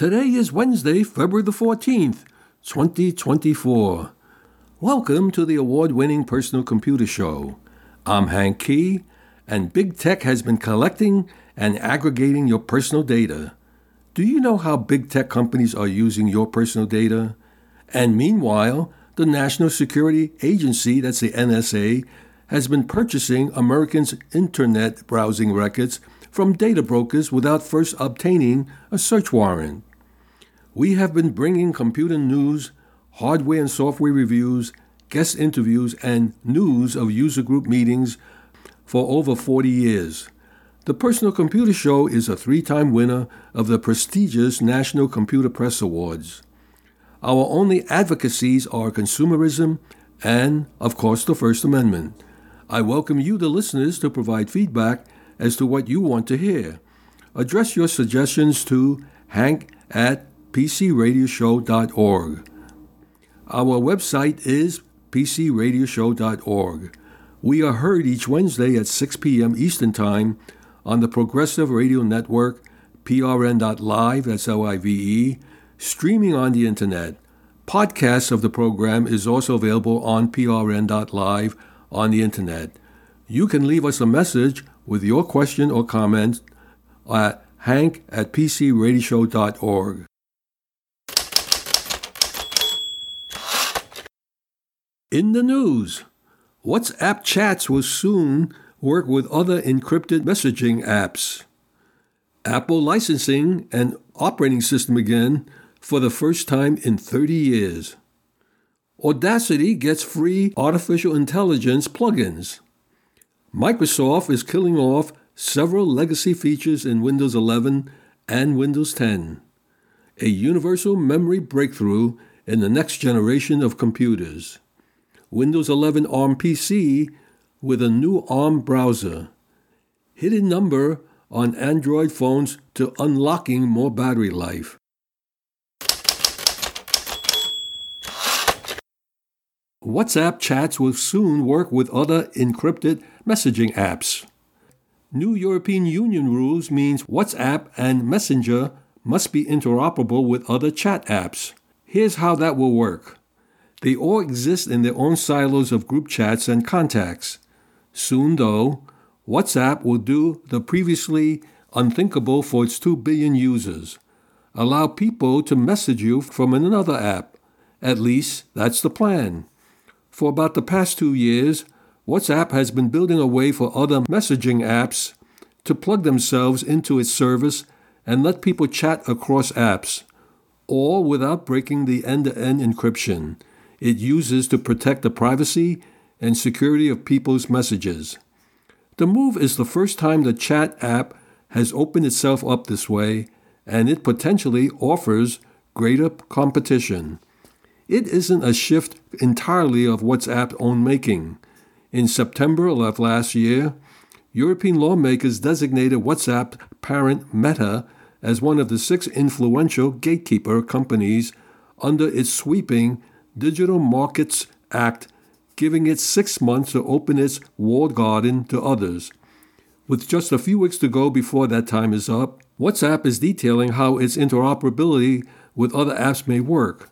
Today is Wednesday, February the 14th, 2024. Welcome to the award winning Personal Computer Show. I'm Hank Kee, and Big Tech has been collecting and aggregating your personal data. Do you know how big tech companies are using your personal data? And meanwhile, the National Security Agency, that's the NSA, has been purchasing Americans' internet browsing records from data brokers without first obtaining a search warrant. We have been bringing computer news, hardware and software reviews, guest interviews, and news of user group meetings for over 40 years. The Personal Computer Show is a three time winner of the prestigious National Computer Press Awards. Our only advocacies are consumerism and, of course, the First Amendment. I welcome you, the listeners, to provide feedback as to what you want to hear. Address your suggestions to hank at pcradioshow.org. Our website is pcradioshow.org. We are heard each Wednesday at 6 p.m. Eastern Time on the Progressive Radio Network, prn.live, that's L-I-V-E, streaming on the Internet. Podcasts of the program is also available on prn.live on the Internet. You can leave us a message with your question or comment at hank at pcradioshow.org. In the news, WhatsApp chats will soon work with other encrypted messaging apps. Apple licensing an operating system again for the first time in 30 years. Audacity gets free artificial intelligence plugins. Microsoft is killing off several legacy features in Windows 11 and Windows 10. A universal memory breakthrough in the next generation of computers. Windows 11 ARM PC with a new ARM browser. Hidden number on Android phones to unlocking more battery life. WhatsApp chats will soon work with other encrypted messaging apps. New European Union rules means WhatsApp and Messenger must be interoperable with other chat apps. Here's how that will work. They all exist in their own silos of group chats and contacts. Soon, though, WhatsApp will do the previously unthinkable for its 2 billion users allow people to message you from another app. At least, that's the plan. For about the past two years, WhatsApp has been building a way for other messaging apps to plug themselves into its service and let people chat across apps, all without breaking the end to end encryption it uses to protect the privacy and security of people's messages. The move is the first time the chat app has opened itself up this way, and it potentially offers greater competition. It isn't a shift entirely of WhatsApp's own making. In September of last year, European lawmakers designated WhatsApp parent Meta as one of the six influential gatekeeper companies under its sweeping Digital Markets Act, giving it six months to open its walled garden to others. With just a few weeks to go before that time is up, WhatsApp is detailing how its interoperability with other apps may work.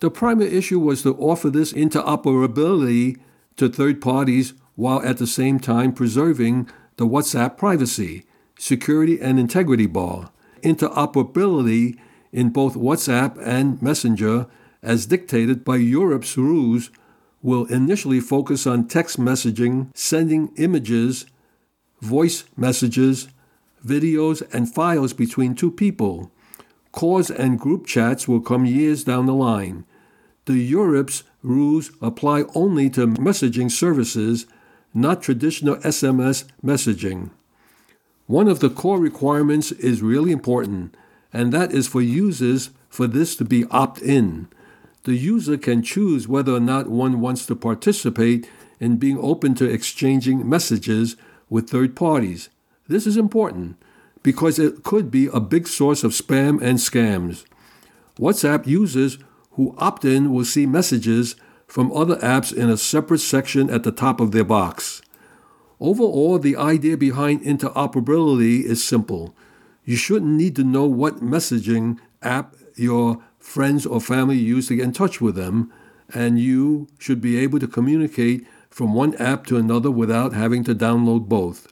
The primary issue was to offer this interoperability to third parties while at the same time preserving the WhatsApp privacy, security, and integrity bar. Interoperability in both WhatsApp and Messenger as dictated by Europe's rules, will initially focus on text messaging, sending images, voice messages, videos, and files between two people. Calls and group chats will come years down the line. The Europe's rules apply only to messaging services, not traditional SMS messaging. One of the core requirements is really important, and that is for users for this to be opt in the user can choose whether or not one wants to participate in being open to exchanging messages with third parties. This is important because it could be a big source of spam and scams. WhatsApp users who opt in will see messages from other apps in a separate section at the top of their box. Overall, the idea behind interoperability is simple. You shouldn't need to know what messaging app your friends or family use to get in touch with them, and you should be able to communicate from one app to another without having to download both.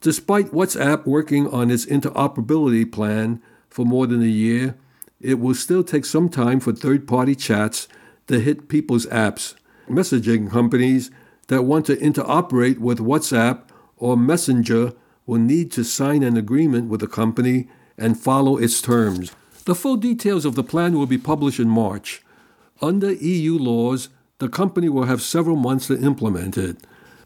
Despite WhatsApp working on its interoperability plan for more than a year, it will still take some time for third party chats to hit people's apps. Messaging companies that want to interoperate with WhatsApp or Messenger will need to sign an agreement with the company and follow its terms. The full details of the plan will be published in March. Under EU laws, the company will have several months to implement it.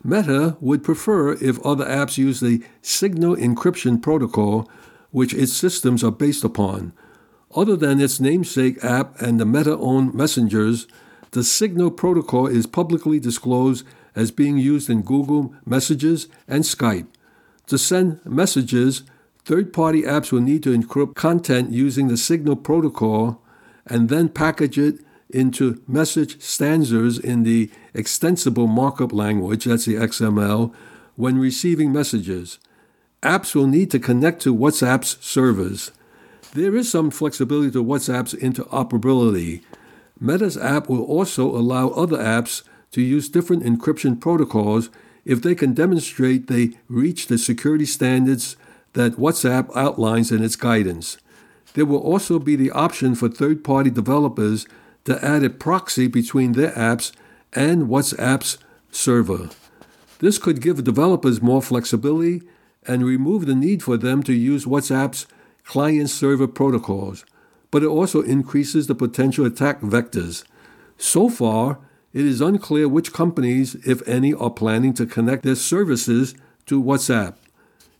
Meta would prefer if other apps use the Signal encryption protocol, which its systems are based upon. Other than its namesake app and the Meta owned messengers, the Signal protocol is publicly disclosed as being used in Google Messages and Skype. To send messages, third party apps will need to encrypt content using the Signal protocol and then package it into message stanzas in the extensible markup language, that's the XML, when receiving messages. Apps will need to connect to WhatsApp's servers. There is some flexibility to WhatsApp's interoperability. Meta's app will also allow other apps to use different encryption protocols if they can demonstrate they reach the security standards that WhatsApp outlines in its guidance. There will also be the option for third party developers to add a proxy between their apps and WhatsApp's server. This could give developers more flexibility and remove the need for them to use WhatsApp's client server protocols, but it also increases the potential attack vectors. So far, it is unclear which companies, if any, are planning to connect their services to WhatsApp.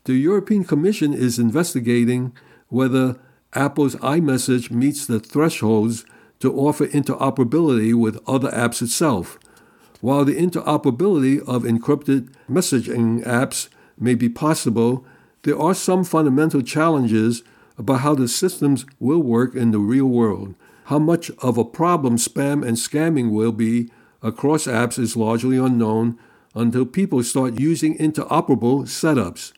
The European Commission is investigating whether Apple's iMessage meets the thresholds to offer interoperability with other apps itself. While the interoperability of encrypted messaging apps may be possible, there are some fundamental challenges about how the systems will work in the real world. How much of a problem spam and scamming will be across apps is largely unknown until people start using interoperable setups.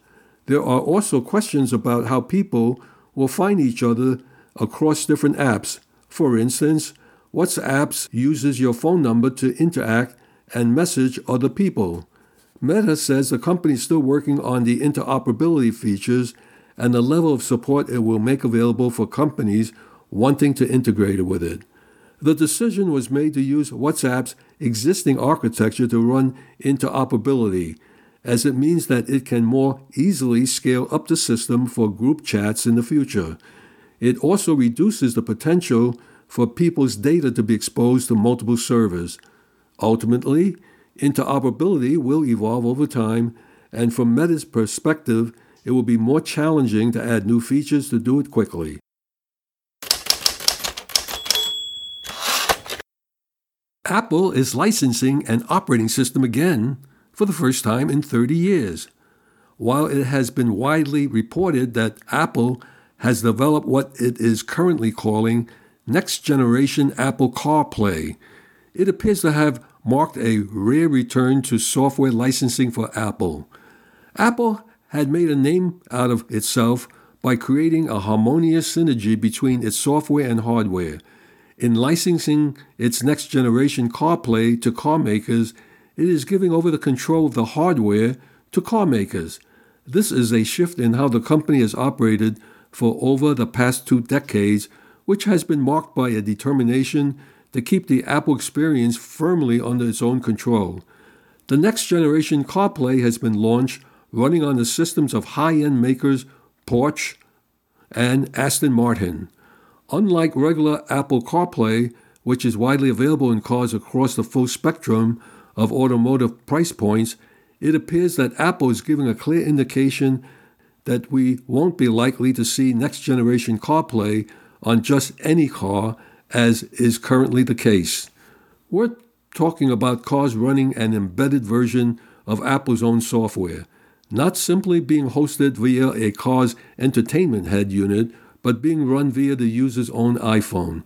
There are also questions about how people will find each other across different apps. For instance, WhatsApp uses your phone number to interact and message other people. Meta says the company is still working on the interoperability features and the level of support it will make available for companies wanting to integrate with it. The decision was made to use WhatsApp's existing architecture to run interoperability, as it means that it can more easily scale up the system for group chats in the future. It also reduces the potential for people's data to be exposed to multiple servers. Ultimately, interoperability will evolve over time, and from Meta's perspective, it will be more challenging to add new features to do it quickly. Apple is licensing an operating system again for the first time in 30 years. While it has been widely reported that Apple has developed what it is currently calling next generation Apple CarPlay, it appears to have marked a rare return to software licensing for Apple. Apple had made a name out of itself by creating a harmonious synergy between its software and hardware. In licensing its next generation CarPlay to car makers, it is giving over the control of the hardware to car makers. This is a shift in how the company has operated for over the past two decades, which has been marked by a determination to keep the Apple experience firmly under its own control. The next generation CarPlay has been launched running on the systems of high end makers Porsche and Aston Martin. Unlike regular Apple CarPlay, which is widely available in cars across the full spectrum of automotive price points, it appears that Apple is giving a clear indication that we won't be likely to see next generation CarPlay on just any car, as is currently the case. We're talking about cars running an embedded version of Apple's own software, not simply being hosted via a car's entertainment head unit but being run via the user's own iPhone.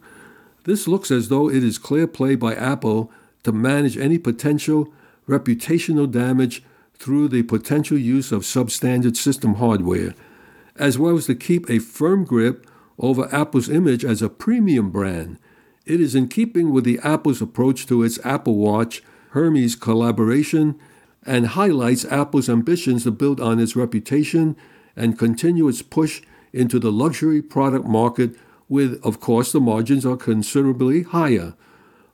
This looks as though it is clear play by Apple to manage any potential reputational damage through the potential use of substandard system hardware, as well as to keep a firm grip over Apple's image as a premium brand. It is in keeping with the Apple's approach to its Apple Watch Hermes collaboration and highlights Apple's ambitions to build on its reputation and continue its push into the luxury product market with, of course, the margins are considerably higher.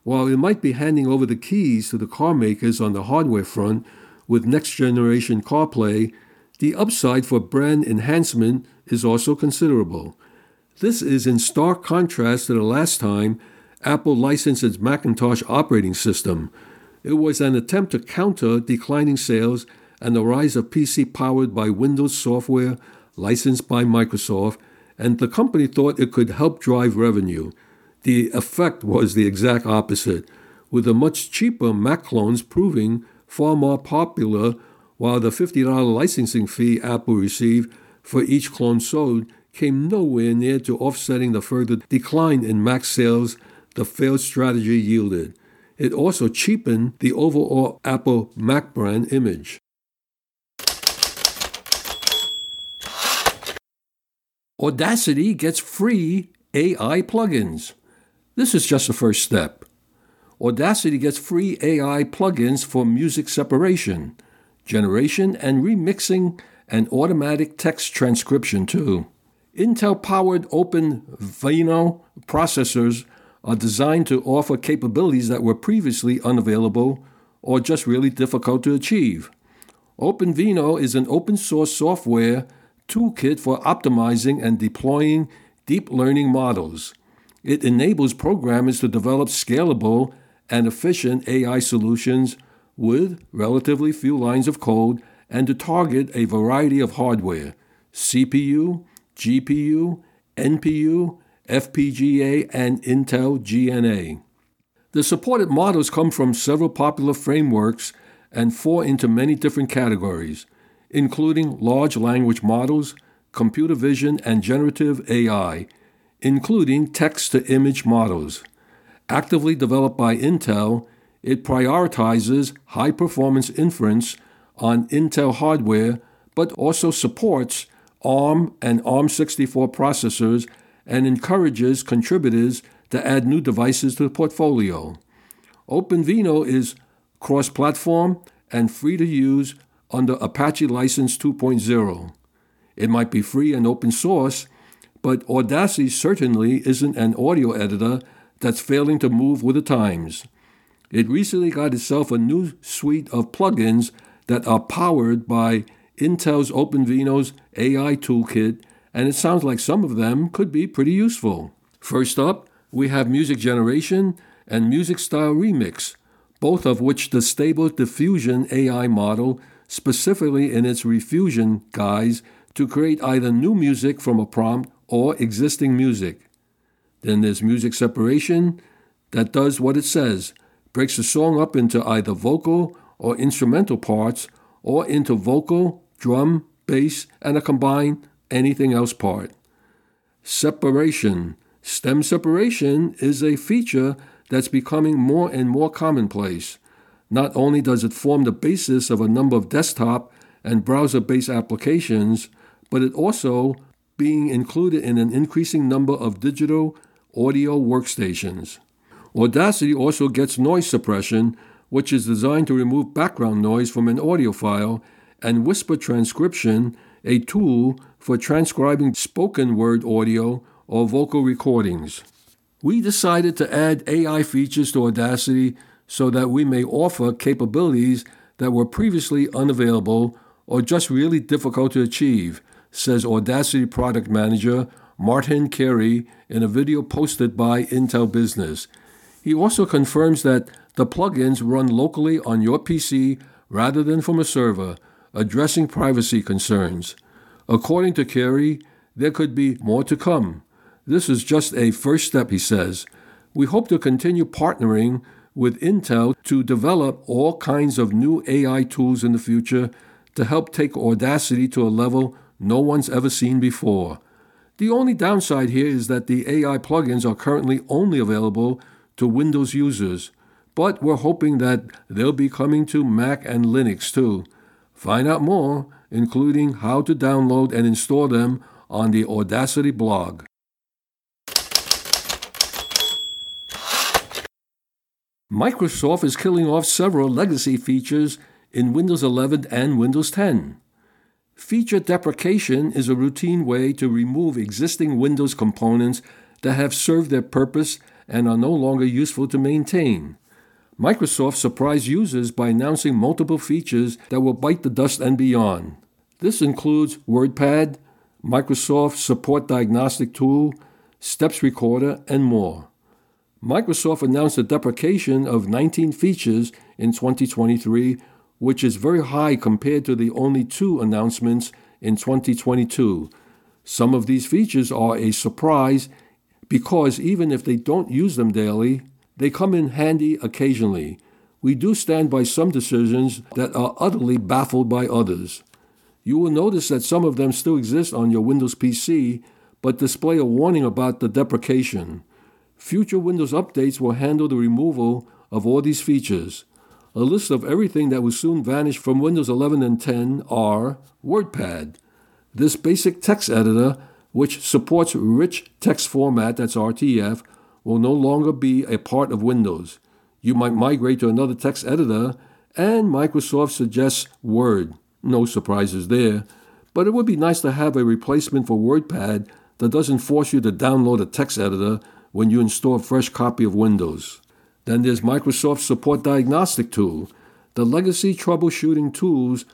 While it might be handing over the keys to the car makers on the hardware front with next generation CarPlay, the upside for brand enhancement is also considerable. This is in stark contrast to the last time Apple licensed its Macintosh operating system. It was an attempt to counter declining sales and the rise of PC powered by Windows software licensed by Microsoft, and the company thought it could help drive revenue. The effect was the exact opposite, with the much cheaper Mac clones proving far more popular, while the $50 licensing fee Apple received for each clone sold came nowhere near to offsetting the further decline in Mac sales the failed strategy yielded. It also cheapened the overall Apple Mac brand image. Audacity gets free AI plugins. This is just the first step. Audacity gets free AI plugins for music separation, generation, and remixing, and automatic text transcription, too. Intel powered Open OpenVINO processors are designed to offer capabilities that were previously unavailable or just really difficult to achieve. OpenVINO is an open source software toolkit for optimizing and deploying deep learning models. It enables programmers to develop scalable and efficient AI solutions with relatively few lines of code and to target a variety of hardware CPU, GPU, NPU, FPGA, and Intel GNA. The supported models come from several popular frameworks and fall into many different categories including large language models, computer vision, and generative AI, including text to image models. Actively developed by Intel, it prioritizes high performance inference on Intel hardware, but also supports ARM and ARM64 processors and encourages contributors to add new devices to the portfolio. OpenVINO is cross platform and free to use under Apache License 2.0. It might be free and open source, but Audacity certainly isn't an audio editor that's failing to move with the times. It recently got itself a new suite of plugins that are powered by Intel's OpenVINO's AI toolkit, and it sounds like some of them could be pretty useful. First up, we have music generation and music style remix, both of which the Stable Diffusion AI model specifically in its Riffusion guise to create either new music from a prompt or existing music. Then there's music separation that does what it says, breaks the song up into either vocal or instrumental parts or into vocal, drum, bass, and a combined anything else part. Separation. Stem separation is a feature that's becoming more and more commonplace. Not only does it form the basis of a number of desktop and browser based applications, but it also being included in an increasing number of digital audio workstations. Audacity also gets noise suppression, which is designed to remove background noise from an audio file, and whisper transcription, a tool for transcribing spoken word audio or vocal recordings. We decided to add AI features to Audacity so that we may offer capabilities that were previously unavailable or just really difficult to achieve, says Audacity product manager Martin Keary in a video posted by Intel Business. He also confirms that the plugins run locally on your PC rather than from a server, addressing privacy concerns. According to Keary, there could be more to come. This is just a first step, he says. We hope to continue partnering with Intel to develop all kinds of new AI tools in the future to help take Audacity to a level no one's ever seen before. The only downside here is that the AI plugins are currently only available to Windows users, but we're hoping that they'll be coming to Mac and Linux too. Find out more, including how to download and install them, on the Audacity blog. Microsoft is killing off several legacy features in Windows 11 and Windows 10. Feature deprecation is a routine way to remove existing Windows components that have served their purpose and are no longer useful to maintain. Microsoft surprised users by announcing multiple features that will bite the dust and beyond. This includes WordPad, Microsoft Support Diagnostic Tool, Steps Recorder, and more. Microsoft announced the deprecation of 19 features in 2023, which is very high compared to the only two announcements in 2022. Some of these features are a surprise because even if they don't use them daily, they come in handy occasionally. We do stand by some decisions that are utterly baffled by others. You will notice that some of them still exist on your Windows PC, but display a warning about the deprecation. Future Windows updates will handle the removal of all these features. A list of everything that will soon vanish from Windows 11 and 10 are WordPad. This basic text editor, which supports rich text format, that's RTF, will no longer be a part of Windows. You might migrate to another text editor, and Microsoft suggests Word. No surprises there. But it would be nice to have a replacement for WordPad that doesn't force you to download a text editor when you install a fresh copy of Windows. Then there's Microsoft's Support Diagnostic Tool. The legacy troubleshooting tools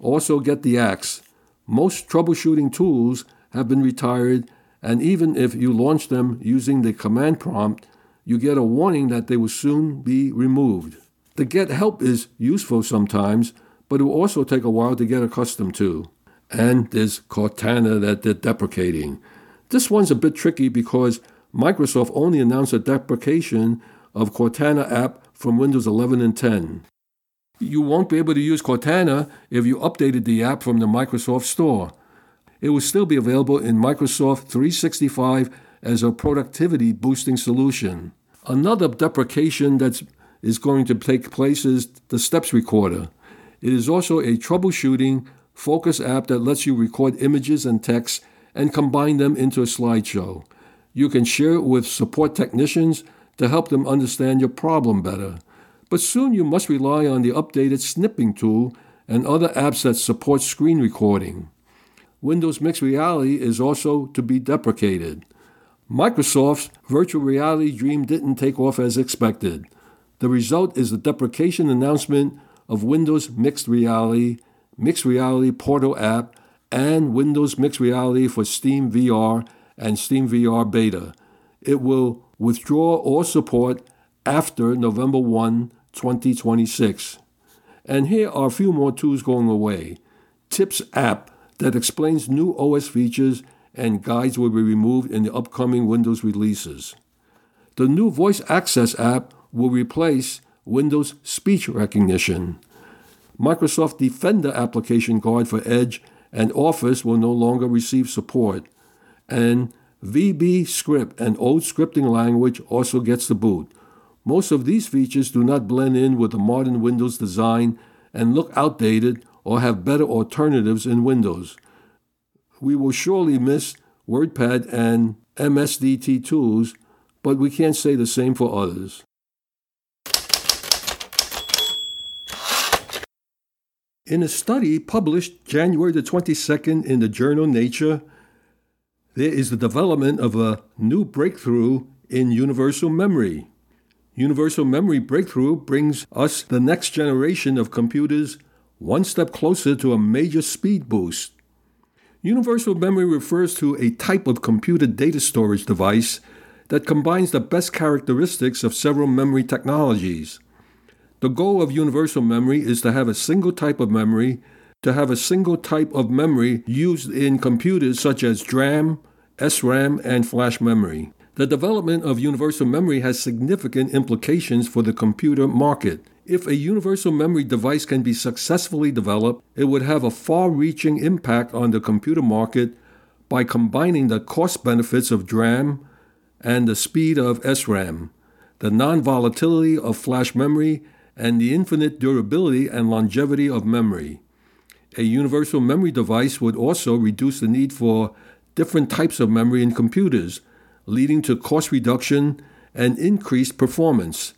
also get the axe. Most troubleshooting tools have been retired and even if you launch them using the command prompt, you get a warning that they will soon be removed. The get help is useful sometimes, but it will also take a while to get accustomed to. And there's Cortana that they're deprecating. This one's a bit tricky because Microsoft only announced a deprecation of Cortana app from Windows 11 and 10. You won't be able to use Cortana if you updated the app from the Microsoft Store it will still be available in Microsoft 365 as a productivity boosting solution. Another deprecation that is going to take place is the Steps Recorder. It is also a troubleshooting focus app that lets you record images and text and combine them into a slideshow. You can share it with support technicians to help them understand your problem better. But soon you must rely on the updated snipping tool and other apps that support screen recording. Windows Mixed Reality is also to be deprecated. Microsoft's virtual reality dream didn't take off as expected. The result is the deprecation announcement of Windows Mixed Reality, Mixed Reality Portal app, and Windows Mixed Reality for Steam VR and Steam VR Beta. It will withdraw all support after November 1, 2026. And here are a few more tools going away. Tips app that explains new OS features and guides will be removed in the upcoming Windows releases. The new Voice Access app will replace Windows Speech Recognition. Microsoft Defender application guard for Edge and Office will no longer receive support. And VB Script, an old scripting language, also gets the boot. Most of these features do not blend in with the modern Windows design and look outdated or have better alternatives in Windows. We will surely miss WordPad and MSDT tools, but we can't say the same for others. In a study published January the 22nd in the journal Nature, there is the development of a new breakthrough in universal memory. Universal memory breakthrough brings us the next generation of computers one step closer to a major speed boost. Universal memory refers to a type of computer data storage device that combines the best characteristics of several memory technologies. The goal of universal memory is to have a single type of memory, to have a single type of memory used in computers such as DRAM, SRAM, and flash memory. The development of universal memory has significant implications for the computer market. If a universal memory device can be successfully developed, it would have a far reaching impact on the computer market by combining the cost benefits of DRAM and the speed of SRAM, the non volatility of flash memory, and the infinite durability and longevity of memory. A universal memory device would also reduce the need for different types of memory in computers, leading to cost reduction and increased performance.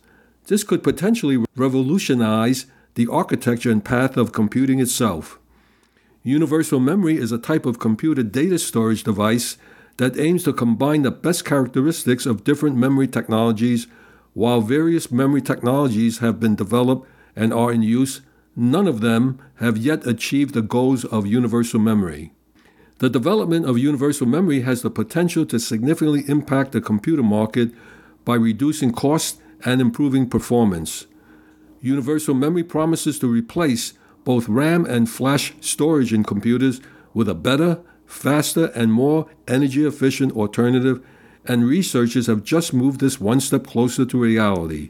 This could potentially revolutionize the architecture and path of computing itself. Universal memory is a type of computer data storage device that aims to combine the best characteristics of different memory technologies. While various memory technologies have been developed and are in use, none of them have yet achieved the goals of universal memory. The development of universal memory has the potential to significantly impact the computer market by reducing cost and improving performance. Universal memory promises to replace both RAM and flash storage in computers with a better, faster, and more energy efficient alternative, and researchers have just moved this one step closer to reality.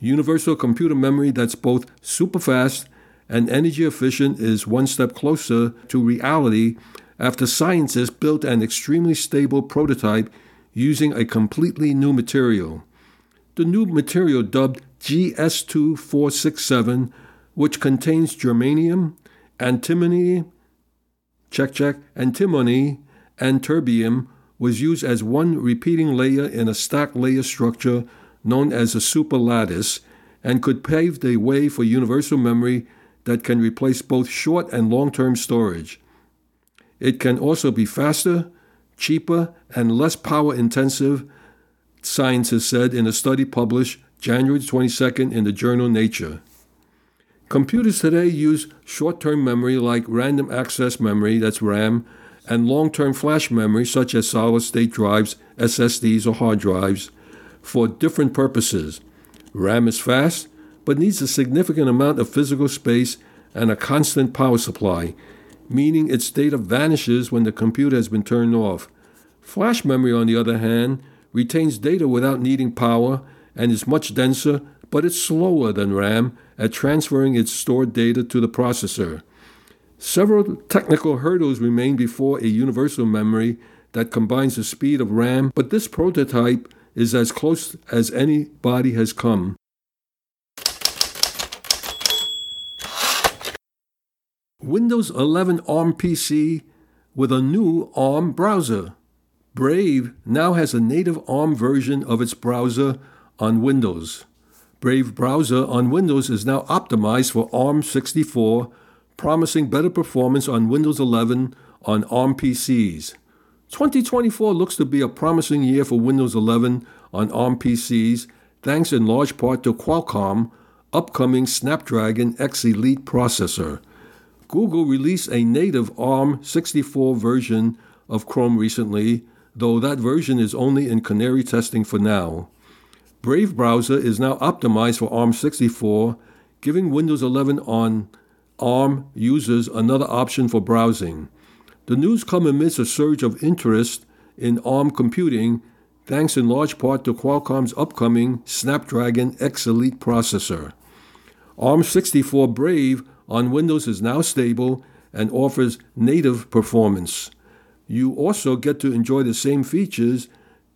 Universal computer memory that's both super fast and energy efficient is one step closer to reality after scientists built an extremely stable prototype using a completely new material. The new material, dubbed GS2467, which contains germanium, antimony, check check, antimony, and terbium, was used as one repeating layer in a stack layer structure known as a superlattice and could pave the way for universal memory that can replace both short and long term storage. It can also be faster, cheaper, and less power intensive, scientists said in a study published January 22nd in the journal Nature. Computers today use short term memory like random access memory, that's RAM, and long term flash memory, such as solid state drives, SSDs, or hard drives, for different purposes. RAM is fast, but needs a significant amount of physical space and a constant power supply, meaning its data vanishes when the computer has been turned off. Flash memory, on the other hand, retains data without needing power and is much denser, but it's slower than RAM at transferring its stored data to the processor. Several technical hurdles remain before a universal memory that combines the speed of RAM, but this prototype is as close as anybody has come. Windows 11 ARM PC with a new ARM browser. Brave now has a native ARM version of its browser on Windows. Brave browser on Windows is now optimized for ARM 64, promising better performance on Windows 11 on ARM PCs. 2024 looks to be a promising year for Windows 11 on ARM PCs, thanks in large part to Qualcomm upcoming Snapdragon X Elite processor. Google released a native ARM 64 version of Chrome recently, though that version is only in canary testing for now. Brave browser is now optimized for ARM 64, giving Windows 11 on ARM users another option for browsing. The news come amidst a surge of interest in ARM computing, thanks in large part to Qualcomm's upcoming Snapdragon X Elite processor. ARM 64 Brave on Windows is now stable and offers native performance. You also get to enjoy the same features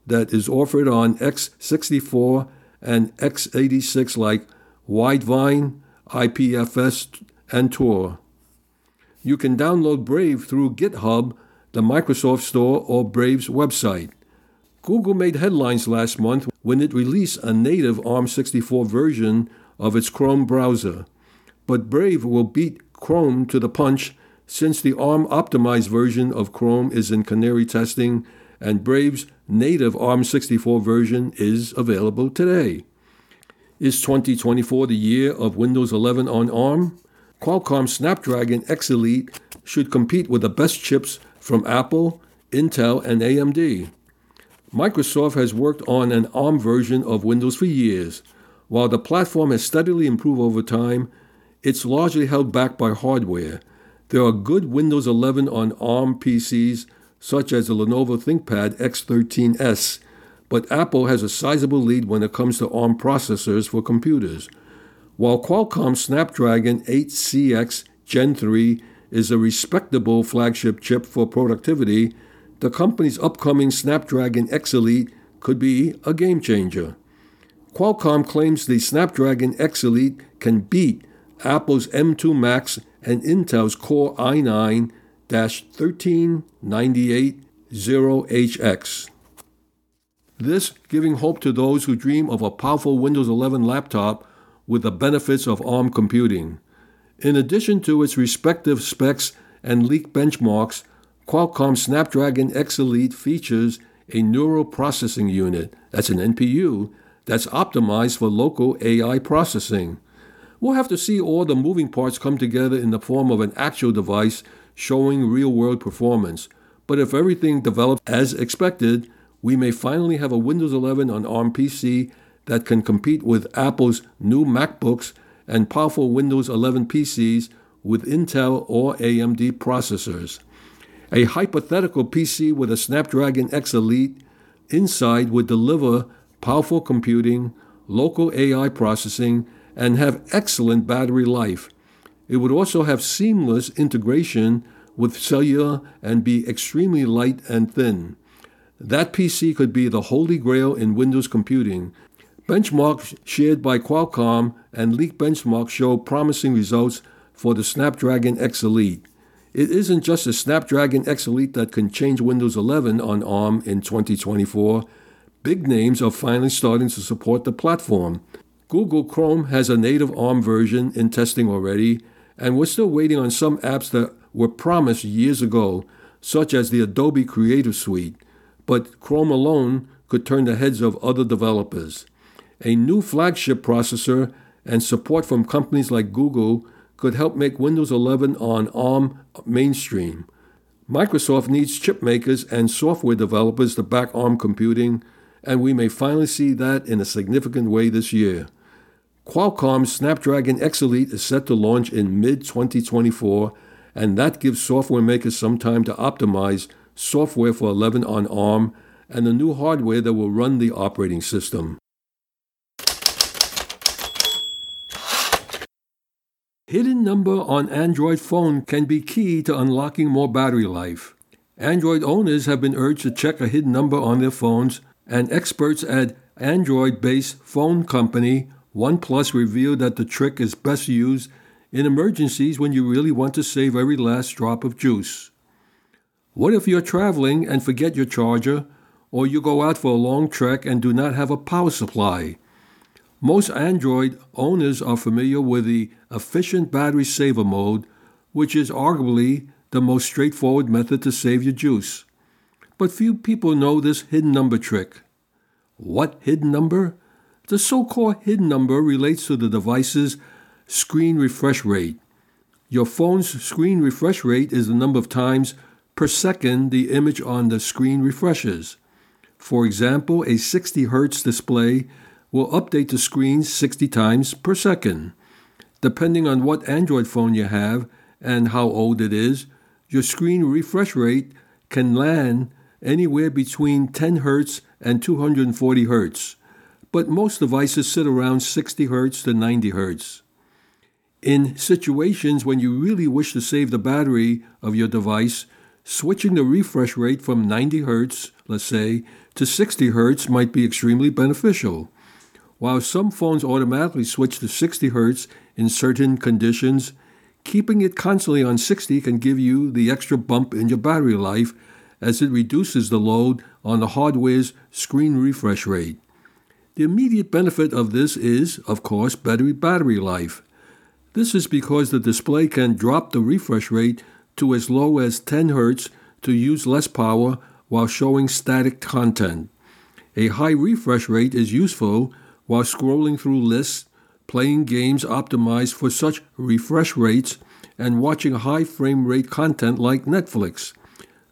that is offered on x64 and x86 like Widevine, IPFS, and Tor. You can download Brave through GitHub, the Microsoft Store, or Brave's website. Google made headlines last month when it released a native ARM64 version of its Chrome browser but Brave will beat Chrome to the punch since the ARM optimized version of Chrome is in canary testing and Brave's native ARM64 version is available today. Is 2024 the year of Windows 11 on ARM? Qualcomm Snapdragon X Elite should compete with the best chips from Apple, Intel, and AMD. Microsoft has worked on an ARM version of Windows for years. While the platform has steadily improved over time, it's largely held back by hardware. There are good Windows 11 on ARM PCs, such as the Lenovo ThinkPad X13S, but Apple has a sizable lead when it comes to ARM processors for computers. While Qualcomm Snapdragon 8CX Gen 3 is a respectable flagship chip for productivity, the company's upcoming Snapdragon X Elite could be a game changer. Qualcomm claims the Snapdragon X Elite can beat Apple's M2 Max, and Intel's Core i9 13980HX. This giving hope to those who dream of a powerful Windows 11 laptop with the benefits of ARM computing. In addition to its respective specs and leak benchmarks, Qualcomm Snapdragon X Elite features a neural processing unit, that's an NPU, that's optimized for local AI processing. We'll have to see all the moving parts come together in the form of an actual device showing real world performance. But if everything develops as expected, we may finally have a Windows 11 on ARM PC that can compete with Apple's new MacBooks and powerful Windows 11 PCs with Intel or AMD processors. A hypothetical PC with a Snapdragon X Elite inside would deliver powerful computing, local AI processing, and have excellent battery life. It would also have seamless integration with cellular and be extremely light and thin. That PC could be the holy grail in Windows computing. Benchmarks shared by Qualcomm and leaked benchmarks show promising results for the Snapdragon X Elite. It isn't just the Snapdragon X Elite that can change Windows 11 on ARM in 2024. Big names are finally starting to support the platform. Google Chrome has a native ARM version in testing already, and we're still waiting on some apps that were promised years ago, such as the Adobe Creative Suite, but Chrome alone could turn the heads of other developers. A new flagship processor and support from companies like Google could help make Windows 11 on ARM mainstream. Microsoft needs chip makers and software developers to back ARM computing, and we may finally see that in a significant way this year. Qualcomm's Snapdragon X Elite is set to launch in mid 2024, and that gives software makers some time to optimize software for 11 on ARM and the new hardware that will run the operating system. Hidden number on Android phone can be key to unlocking more battery life. Android owners have been urged to check a hidden number on their phones, and experts at Android based phone company OnePlus revealed that the trick is best used in emergencies when you really want to save every last drop of juice. What if you're traveling and forget your charger, or you go out for a long trek and do not have a power supply? Most Android owners are familiar with the efficient battery saver mode, which is arguably the most straightforward method to save your juice. But few people know this hidden number trick. What hidden number? The so called hidden number relates to the device's screen refresh rate. Your phone's screen refresh rate is the number of times per second the image on the screen refreshes. For example, a 60 Hz display will update the screen 60 times per second. Depending on what Android phone you have and how old it is, your screen refresh rate can land anywhere between 10 Hz and 240 Hz but most devices sit around 60 Hz to 90 Hz. In situations when you really wish to save the battery of your device, switching the refresh rate from 90 Hz, let's say, to 60 Hz might be extremely beneficial. While some phones automatically switch to 60 Hz in certain conditions, keeping it constantly on 60 can give you the extra bump in your battery life as it reduces the load on the hardware's screen refresh rate. The immediate benefit of this is, of course, better battery life. This is because the display can drop the refresh rate to as low as 10 Hz to use less power while showing static content. A high refresh rate is useful while scrolling through lists, playing games optimized for such refresh rates, and watching high frame rate content like Netflix.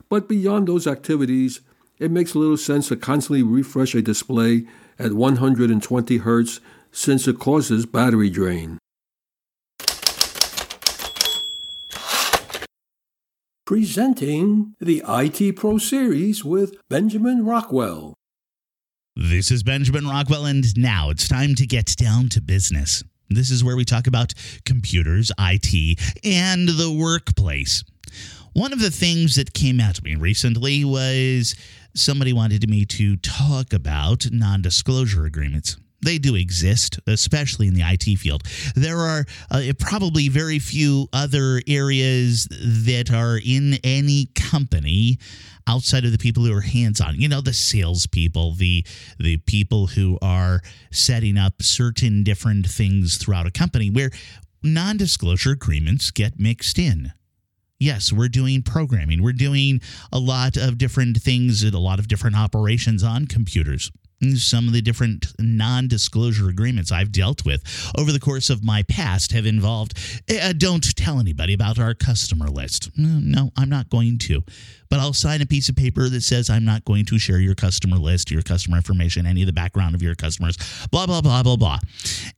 But beyond those activities, it makes little sense to constantly refresh a display at 120 Hz since it causes battery drain. Presenting the IT Pro Series with Benjamin Rockwell. This is Benjamin Rockwell, and now it's time to get down to business. This is where we talk about computers, IT, and the workplace. One of the things that came out to me recently was somebody wanted me to talk about non disclosure agreements. They do exist, especially in the IT field. There are uh, probably very few other areas that are in any company outside of the people who are hands-on. You know, the salespeople, the the people who are setting up certain different things throughout a company where non-disclosure agreements get mixed in yes, we're doing programming. We're doing a lot of different things and a lot of different operations on computers some of the different non disclosure agreements I've dealt with over the course of my past have involved uh, don't tell anybody about our customer list. No, I'm not going to. But I'll sign a piece of paper that says I'm not going to share your customer list, your customer information, any of the background of your customers, blah, blah, blah, blah, blah.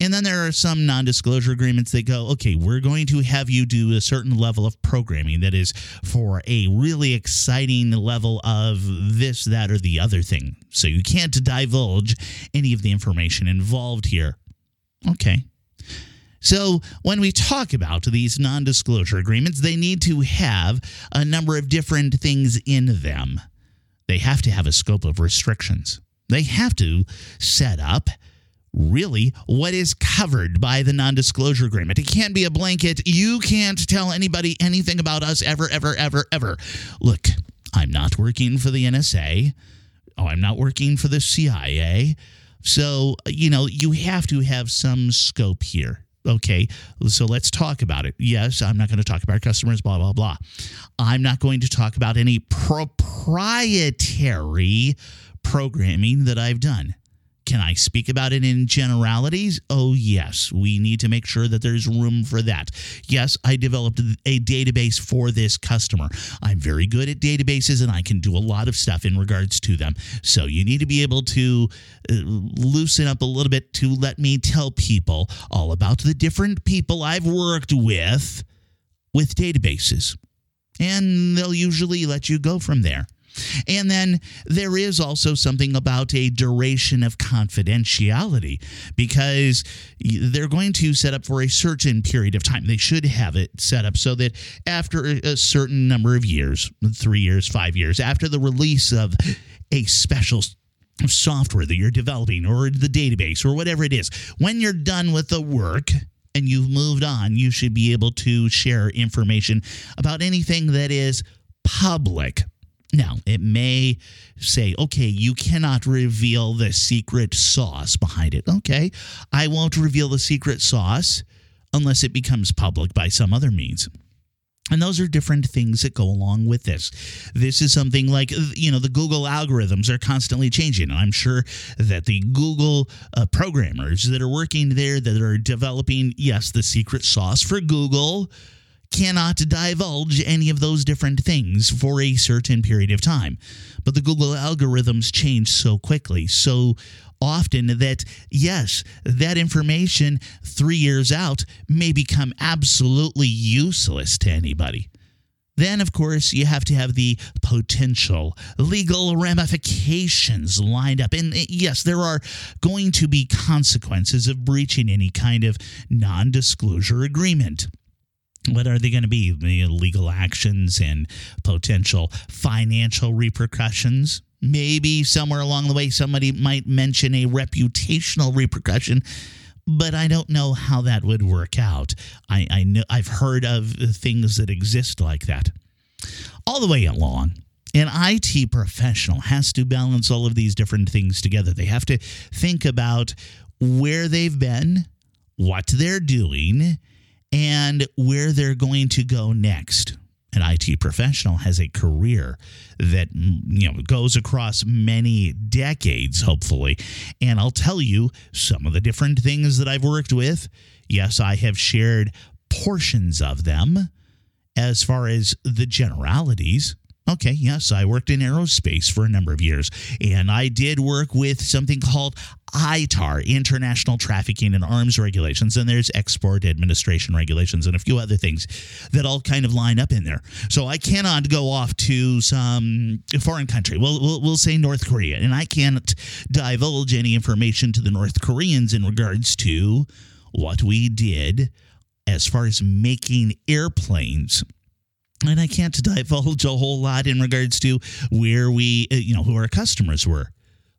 And then there are some non disclosure agreements that go, okay, we're going to have you do a certain level of programming that is for a really exciting level of this, that, or the other thing. So you can't divulge any of the information involved here. Okay. So, when we talk about these non disclosure agreements, they need to have a number of different things in them. They have to have a scope of restrictions. They have to set up really what is covered by the non disclosure agreement. It can't be a blanket. You can't tell anybody anything about us ever, ever, ever, ever. Look, I'm not working for the NSA. Oh, I'm not working for the CIA. So, you know, you have to have some scope here. Okay, so let's talk about it. Yes, I'm not going to talk about customers, blah, blah, blah. I'm not going to talk about any proprietary programming that I've done. Can I speak about it in generalities? Oh, yes. We need to make sure that there's room for that. Yes, I developed a database for this customer. I'm very good at databases and I can do a lot of stuff in regards to them. So you need to be able to uh, loosen up a little bit to let me tell people all about the different people I've worked with with databases. And they'll usually let you go from there. And then there is also something about a duration of confidentiality because they're going to set up for a certain period of time. They should have it set up so that after a certain number of years, three years, five years, after the release of a special software that you're developing or the database or whatever it is, when you're done with the work, and you've moved on, you should be able to share information about anything that is public now, it may say, okay, you cannot reveal the secret sauce behind it. Okay, I won't reveal the secret sauce unless it becomes public by some other means. And those are different things that go along with this. This is something like, you know, the Google algorithms are constantly changing. I'm sure that the Google uh, programmers that are working there, that are developing, yes, the secret sauce for Google, cannot divulge any of those different things for a certain period of time. But the Google algorithms change so quickly, so often that, yes, that information three years out may become absolutely useless to anybody. Then, of course, you have to have the potential legal ramifications lined up. And eh, yes, there are going to be consequences of breaching any kind of non disclosure agreement what are they going to be? Legal actions and potential financial repercussions. Maybe somewhere along the way, somebody might mention a reputational repercussion, but I don't know how that would work out. I, I know I've heard of things that exist like that. All the way along, an IT professional has to balance all of these different things together. They have to think about where they've been, what they're doing, and where they're going to go next. An IT professional has a career that you know goes across many decades hopefully and I'll tell you some of the different things that I've worked with yes I have shared portions of them as far as the generalities Okay, yes, I worked in aerospace for a number of years, and I did work with something called ITAR, International Trafficking and Arms Regulations, and there's Export Administration Regulations and a few other things that all kind of line up in there. So I cannot go off to some foreign country. We'll, we'll, we'll say North Korea, and I can't divulge any information to the North Koreans in regards to what we did as far as making airplanes and I can't divulge a whole lot in regards to where we, uh, you know, who our customers were.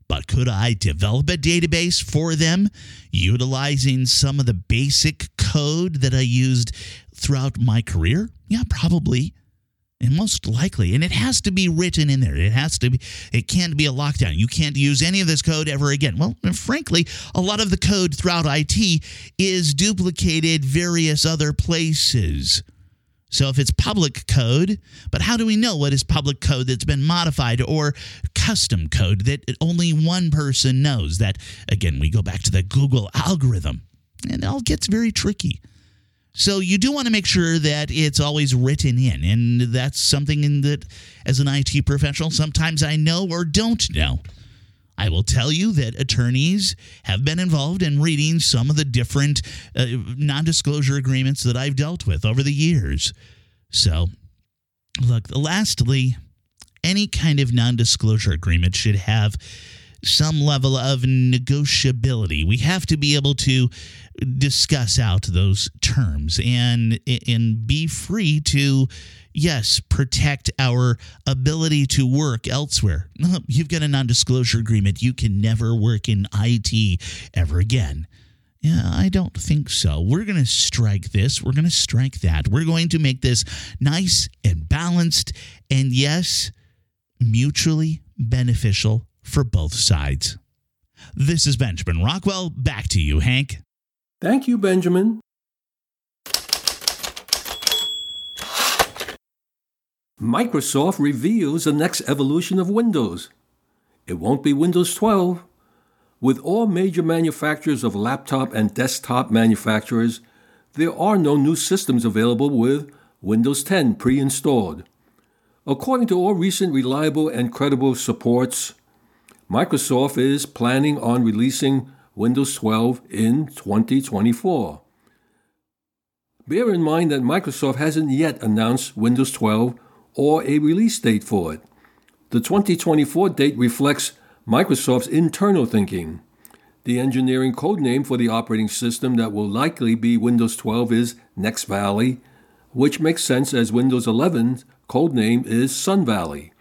But could I develop a database for them utilizing some of the basic code that I used throughout my career? Yeah, probably. And most likely, and it has to be written in there. It has to be, it can't be a lockdown. You can't use any of this code ever again. Well, frankly, a lot of the code throughout IT is duplicated various other places. So if it's public code, but how do we know what is public code that's been modified or custom code that only one person knows? That, again, we go back to the Google algorithm, and it all gets very tricky. So you do want to make sure that it's always written in, and that's something that, as an IT professional, sometimes I know or don't know. I will tell you that attorneys have been involved in reading some of the different uh, non disclosure agreements that I've dealt with over the years. So, look, lastly, any kind of non disclosure agreement should have some level of negotiability. We have to be able to discuss out those terms and and be free to yes, protect our ability to work elsewhere. You've got a non-disclosure agreement. You can never work in IT ever again. Yeah, I don't think so. We're going to strike this. We're going to strike that. We're going to make this nice and balanced and yes, mutually beneficial for both sides. This is Benjamin Rockwell. Back to you, Hank. Thank you, Benjamin. Microsoft reveals the next evolution of Windows. It won't be Windows 12. With all major manufacturers of laptop and desktop manufacturers, there are no new systems available with Windows 10 pre installed. According to all recent reliable and credible supports, Microsoft is planning on releasing Windows 12 in 2024. Bear in mind that Microsoft hasn't yet announced Windows 12 or a release date for it. The 2024 date reflects Microsoft's internal thinking. The engineering code name for the operating system that will likely be Windows 12 is Next Valley, which makes sense as Windows 11's code name is Sun Valley.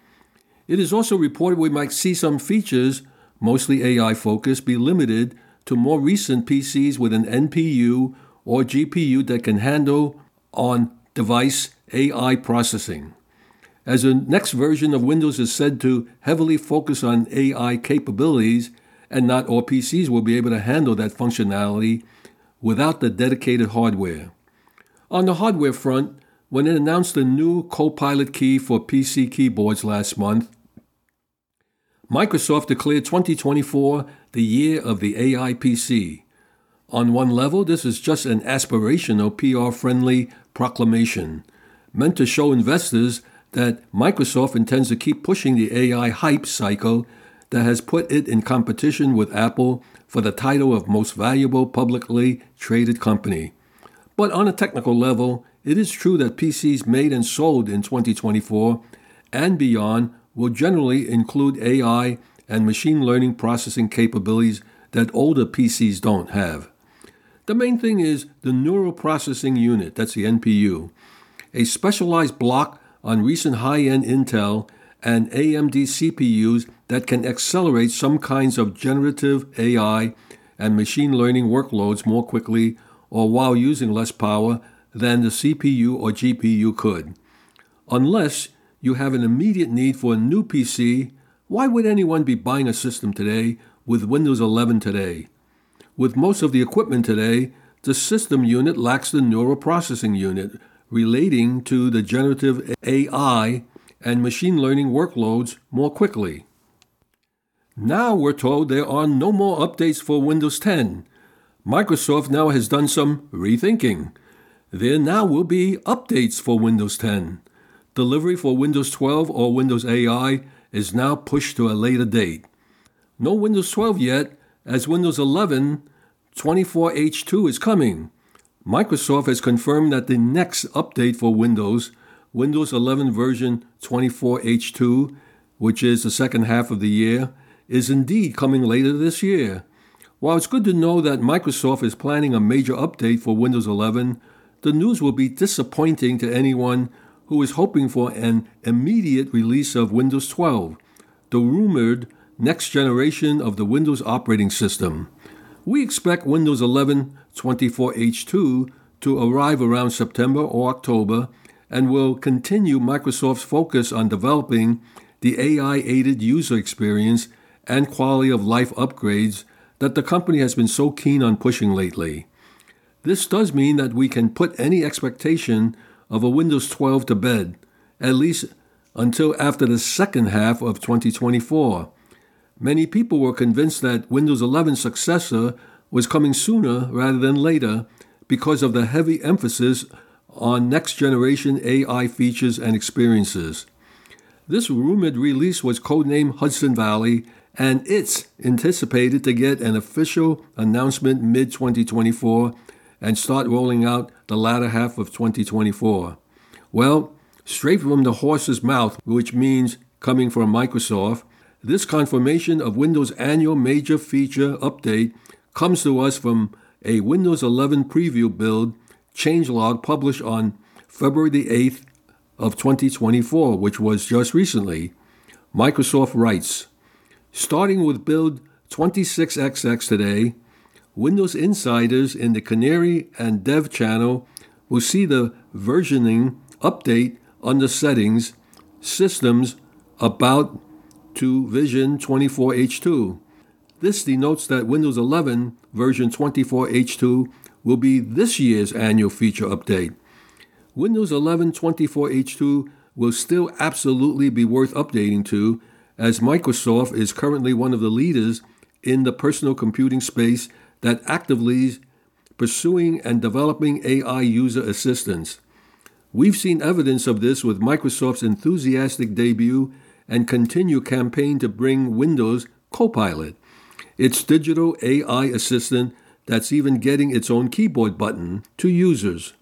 It is also reported we might see some features, mostly AI focused, be limited to more recent PCs with an NPU or GPU that can handle on device AI processing. As the next version of Windows is said to heavily focus on AI capabilities, and not all PCs will be able to handle that functionality without the dedicated hardware. On the hardware front, when it announced the new Copilot key for PC keyboards last month, Microsoft declared 2024 the year of the AI PC. On one level, this is just an aspirational PR friendly proclamation meant to show investors that Microsoft intends to keep pushing the AI hype cycle that has put it in competition with Apple for the title of most valuable publicly traded company. But on a technical level, it is true that PCs made and sold in 2024 and beyond will generally include AI and machine learning processing capabilities that older PCs don't have. The main thing is the neural processing unit, that's the NPU, a specialized block on recent high end Intel and AMD CPUs that can accelerate some kinds of generative AI and machine learning workloads more quickly or while using less power than the CPU or GPU could. Unless you have an immediate need for a new PC, why would anyone be buying a system today with Windows 11 today? With most of the equipment today, the system unit lacks the neural processing unit, relating to the generative AI and machine learning workloads more quickly. Now we're told there are no more updates for Windows 10. Microsoft now has done some rethinking. There now will be updates for Windows 10. Delivery for Windows 12 or Windows AI is now pushed to a later date. No Windows 12 yet, as Windows 11 24H2 is coming. Microsoft has confirmed that the next update for Windows, Windows 11 version 24H2, which is the second half of the year, is indeed coming later this year. While it's good to know that Microsoft is planning a major update for Windows 11, the news will be disappointing to anyone who is hoping for an immediate release of Windows 12. The rumored next generation of the Windows operating system. We expect Windows 11 24H2 to arrive around September or October and will continue Microsoft's focus on developing the AI aided user experience and quality of life upgrades that the company has been so keen on pushing lately. This does mean that we can put any expectation of a Windows 12 to bed, at least until after the second half of 2024. Many people were convinced that Windows 11's successor was coming sooner rather than later because of the heavy emphasis on next generation AI features and experiences. This rumored release was codenamed Hudson Valley, and it's anticipated to get an official announcement mid 2024 and start rolling out the latter half of 2024. Well, straight from the horse's mouth, which means coming from Microsoft, this confirmation of Windows' annual major feature update comes to us from a Windows 11 preview build changelog published on February the 8th of 2024, which was just recently. Microsoft writes, starting with build 26XX today, Windows insiders in the Canary and Dev channel will see the versioning update under settings, systems about to Vision 24H2. This denotes that Windows 11 version 24H2 will be this year's annual feature update. Windows 11 24H2 will still absolutely be worth updating to, as Microsoft is currently one of the leaders in the personal computing space that actively pursuing and developing AI user assistance. We've seen evidence of this with Microsoft's enthusiastic debut and continue campaign to bring Windows Copilot, its digital AI assistant that's even getting its own keyboard button, to users.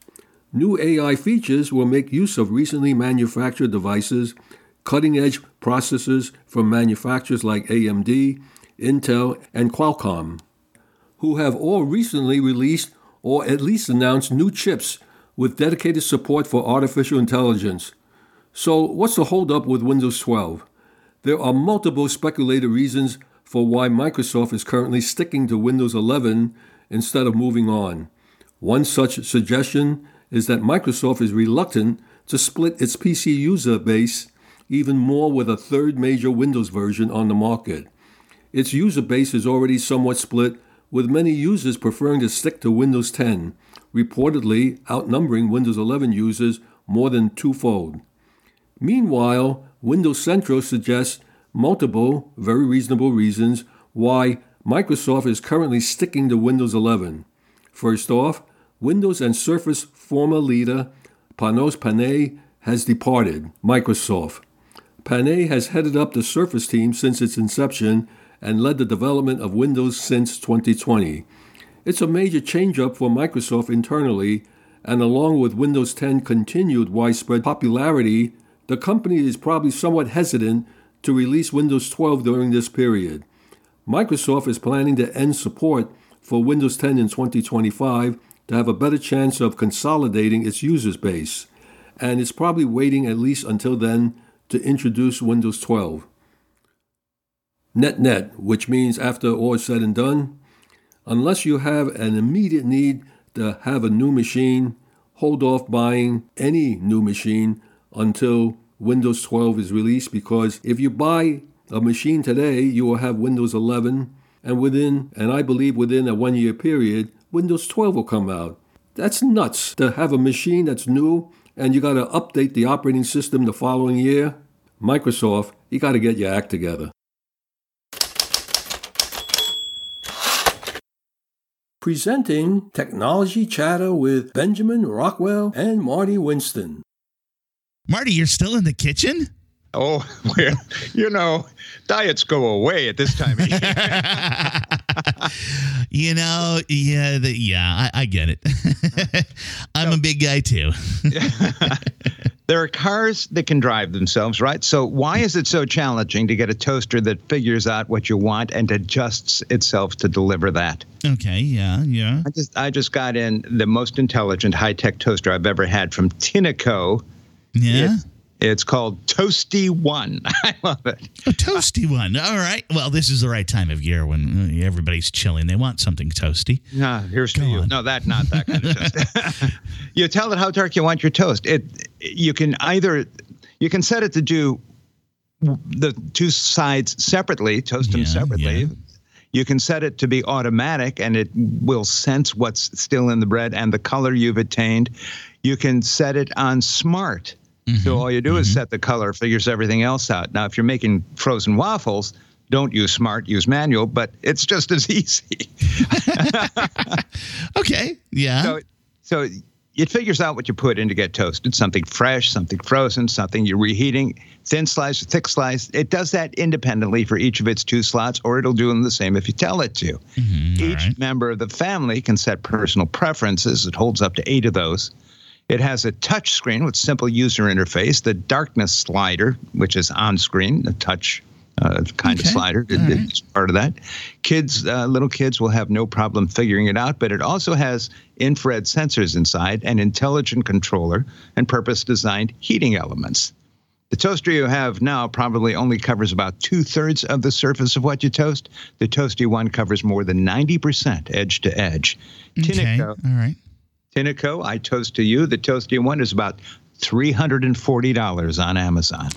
New AI features will make use of recently manufactured devices, cutting edge processors from manufacturers like AMD, Intel, and Qualcomm, who have all recently released or at least announced new chips with dedicated support for artificial intelligence. So, what's the holdup with Windows 12? There are multiple speculated reasons for why Microsoft is currently sticking to Windows 11 instead of moving on. One such suggestion is that Microsoft is reluctant to split its PC user base even more with a third major Windows version on the market. Its user base is already somewhat split, with many users preferring to stick to Windows 10, reportedly outnumbering Windows 11 users more than twofold. Meanwhile, Windows Central suggests multiple, very reasonable reasons why Microsoft is currently sticking to Windows 11. First off, Windows and Surface former leader Panos Panay has departed Microsoft. Panay has headed up the Surface team since its inception and led the development of Windows since 2020. It's a major changeup for Microsoft internally, and along with Windows 10 continued widespread popularity, the company is probably somewhat hesitant to release Windows 12 during this period. Microsoft is planning to end support for Windows 10 in 2025 to have a better chance of consolidating its user base, and it's probably waiting at least until then to introduce Windows 12. Net net, which means after all is said and done, unless you have an immediate need to have a new machine, hold off buying any new machine until Windows 12 is released because if you buy a machine today, you will have Windows 11, and within, and I believe within a one year period, Windows 12 will come out. That's nuts to have a machine that's new and you got to update the operating system the following year. Microsoft, you got to get your act together. Presenting Technology Chatter with Benjamin Rockwell and Marty Winston. Marty, you're still in the kitchen? Oh, well, you know, diets go away at this time of year. you know, yeah, the, yeah, I, I, get it. I'm no. a big guy too. There are cars that can drive themselves, right? So why is it so challenging to get a toaster that figures out what you want and adjusts itself to deliver that? Okay, yeah, yeah. I just I just got in the most intelligent high-tech toaster I've ever had from Tineco. Yeah. It's, It's called Toasty One. I love it. A toasty one. All right. Well, this is the right time of year when uh, everybody's chilling. They want something toasty. No, here's Go to you. on. No, that not that kind of toast. you tell it how dark you want your toast. It you can either you can set it to do the two sides separately, toast them Yeah, separately. yeah. You can set it to be automatic and it will sense what's still in the bread and the color you've attained. You can set it on smart. Mm-hmm. So all you do is set the color, figures everything else out. Now, if you're making frozen waffles, don't use smart, use manual, but it's just as easy. Okay. Yeah. So, so it figures out what you put in to get toasted something fresh, something frozen, something you're reheating, thin slice, thick slice. It does that independently for each of its two slots, or it'll do them the same if you tell it to. Mhm, Each right. member of the family can set personal preferences. It holds up to eight of those. It has a touch screen with simple user interface, the darkness slider, which is on screen, the touch uh, kind Okay. of slider. It- right. It's part of that. Kids, uh, little kids will have no problem figuring it out, but it also has infrared sensors inside, an intelligent controller, and purpose designed heating elements. The toaster you have now probably only covers about two thirds of the surface of what you toast. The Toasty one covers more than 90% edge to edge. Okay. Tineco, All right. Tineco, I toast to you. The Toasty one is about $340 on Amazon.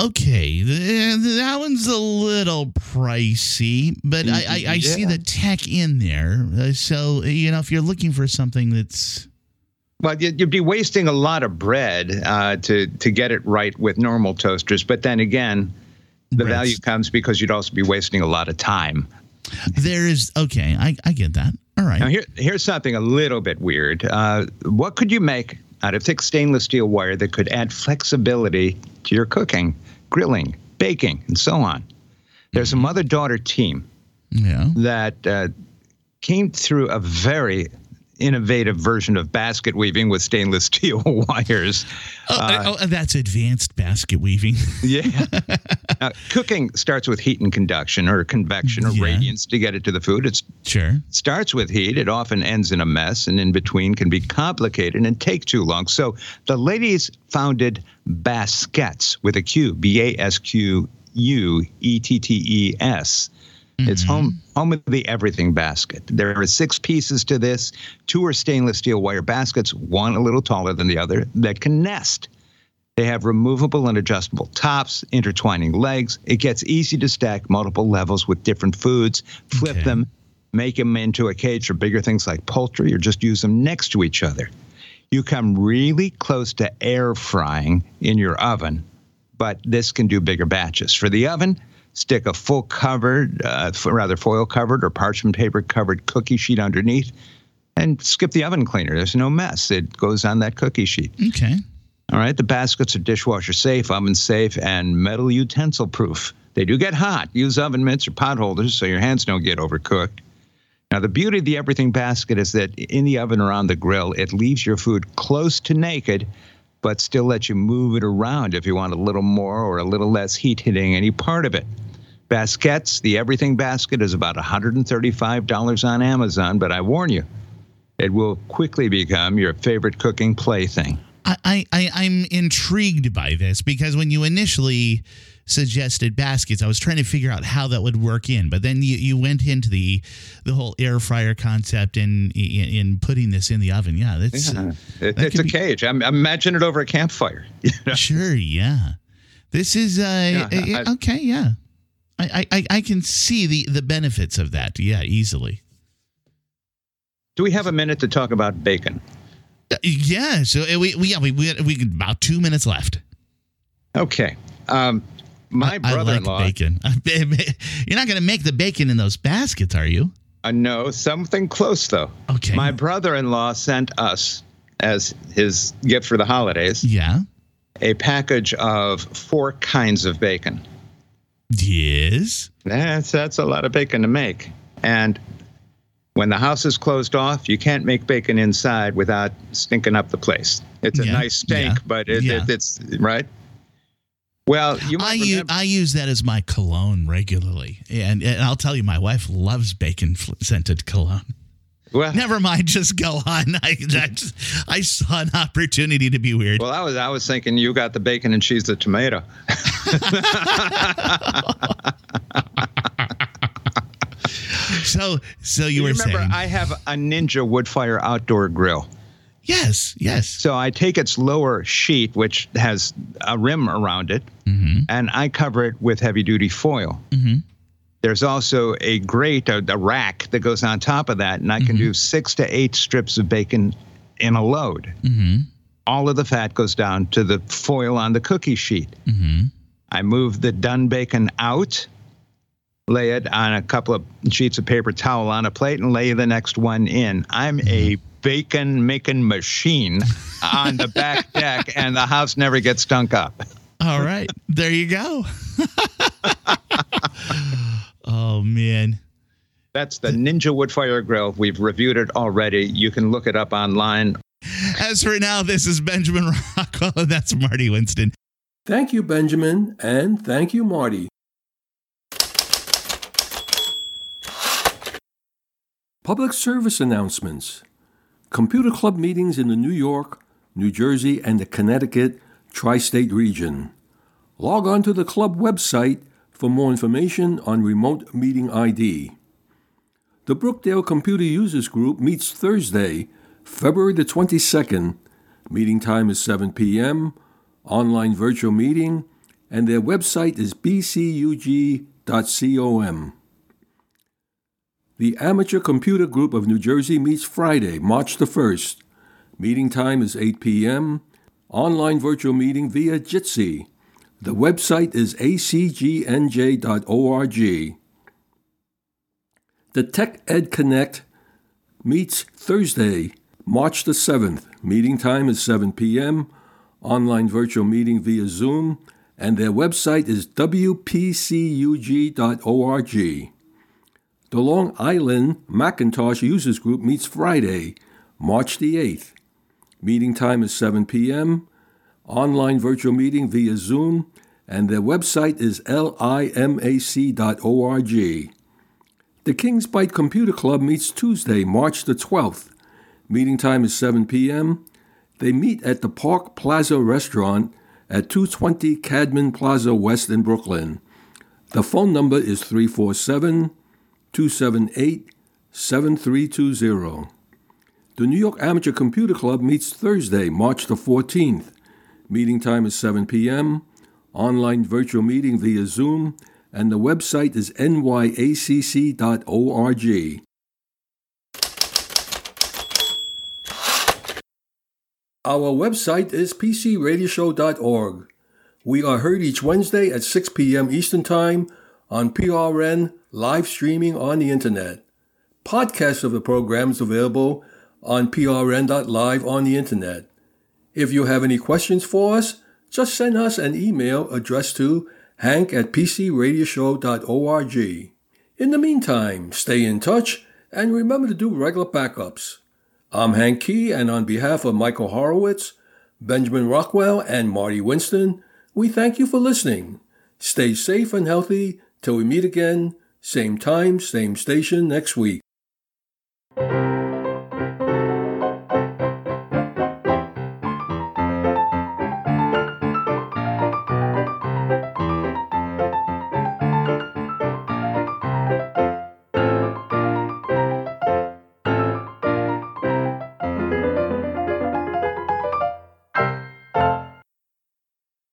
Okay, that one's a little pricey, but I, I, I see the tech in there. Uh, so you know, if you're looking for something that's Well, you- you'd be wasting a lot of bread uh, to to get it right with normal toasters. But then again, the Bread's- value comes because you'd also be wasting a lot of time. there is okay, I, I get that. All right. Now, here, here's something a little bit weird. Uh, what could you make out of thick stainless steel wire that could add flexibility to your cooking, grilling, baking, and so on? There's a mother daughter team Yeah. that uh, came through a very innovative version of basket weaving with stainless steel wires. Oh, uh, oh, that's advanced basket weaving. Yeah. now, cooking starts with heat and conduction or convection or Yeah. radiance to get it to the food. It sure. starts with heat. It often ends in a mess, and in between can be complicated and take too long. So the ladies founded Basquettes with a Q, B A S Q U E T T E S. It's mm-hmm. home home of the everything basket. There are six pieces to this. Two are stainless steel wire baskets, one a little taller than the other, that can nest. They have removable and adjustable tops, intertwining legs. It gets easy to stack multiple levels with different foods, flip Okay. them, make them into a cage for bigger things like poultry, or just use them next to each other. You come really close to air frying in your oven, but this can do bigger batches. For the oven, stick a full covered, uh, rather foil covered or parchment paper covered cookie sheet underneath, and skip the oven cleaner. There's no mess. It goes on that cookie sheet. Okay. All right, the baskets are dishwasher safe, oven safe, and metal utensil proof. They do get hot. Use oven mitts or pot holders so your hands don't get overcooked. Now, the beauty of the everything basket is that in the oven or on the grill, it leaves your food close to naked, but still lets you move it around if you want a little more or a little less heat hitting any part of it. Basquettes, the everything basket is about $135 on Amazon, but I warn you, it will quickly become your favorite cooking plaything. I, I, I'm intrigued by this because when you initially suggested baskets, I was trying to figure out how that would work in. But then you, you went into the the whole air fryer concept and in, in putting this in the oven. Yeah, that's Yeah. It, that it's a be- cage. I'm, imagine it over a campfire. sure. Yeah, this is uh, Yeah, I- okay. Yeah, I, I I- I can see the the benefits of that. Yeah, easily. Do we have a minute to talk about bacon? Yeah. So uh, we we yeah we we, we about two minutes left. Okay. Um, my I brother-in-law. I like bacon. You're not going to make the bacon in those baskets, are you? Uh, no, something close though. Okay. My brother-in-law sent us as his gift for the holidays yeah. a package of four kinds of bacon. Yes. That's that's a lot of bacon to make. And when the house is closed off, you can't make bacon inside without stinking up the place. It's a Yeah, nice stink, yeah, but it, yeah. it, it's right. Well, you might I use, I use that as my cologne regularly. And, and I'll tell you, my wife loves bacon fl- scented cologne. Well- Never mind. Just go on. I, just- I saw an opportunity to be weird. Well, I was I was thinking you got the bacon and cheese, the tomato. so, so you You were remember, saying, I have a Ninja Woodfire outdoor grill. yes, yes. So I take its lower sheet, which has a rim around it, mm-hmm. and I cover it with heavy duty foil. Mm-hmm. There's also a grate, a, a rack that goes on top of that, and I can mm-hmm. do six to eight strips of bacon in a load. All of the fat goes down to the foil on the cookie sheet. I move the done bacon out, lay it on a couple of sheets of paper towel on a plate, and lay the next one in. I'm a mm-hmm. bacon making machine on the back deck, and the house never gets stunk up. All right, there you go. oh man. That's the Ninja Woodfire Grill. We've reviewed it already. You can look it up online. As for now, this is Benjamin Rockwell, and that's Marty Winston. Thank you, Benjamin, and thank you, Marty. Public service announcements. Computer Club meetings in the New York, New Jersey, and the Connecticut tri state region. Log on to the club website for more information on remote meeting ID. The Brookdale Computer Users Group meets Thursday, February the 22nd. Meeting time is 7 p.m. Online virtual meeting, and their website is bcug.com. The Amateur Computer Group of New Jersey meets Friday, March the 1st. Meeting time is 8 p.m. Online virtual meeting via Jitsi. The website is acgnj.org. The Tech Ed Connect meets Thursday, March the 7th. Meeting time is 7 p.m. Online virtual meeting via Zoom, and their website is wpcug.org. The Long Island Macintosh Users Group meets Friday, March the 8th. Meeting time is 7 p.m. Online virtual meeting via Zoom, and their website is limac.org. The Kings Bite Computer Club meets Tuesday, March the 12th. Meeting time is 7 p.m. They meet at the Park Plaza Restaurant at 220 Cadman Plaza West in Brooklyn. The phone number is 347 278 7320. The New York Amateur Computer Club meets Thursday, March the 14th. Meeting time is 7 p.m. Online virtual meeting via Zoom, and the website is nyacc.org. Our website is pcradioshow.org. We are heard each Wednesday at 6 p.m. Eastern Time on PRN live streaming on the internet. Podcasts of the program is available on prn.live on the internet. If you have any questions for us, just send us an email addressed to hank at pcradioshow.org. In the meantime, stay in touch and remember to do regular backups. I'm Hank Kee, and on behalf of Michael Horowitz, Benjamin Rockwell, and Marty Winston, we thank you for listening. Stay safe and healthy till we meet again, same time, same station next week.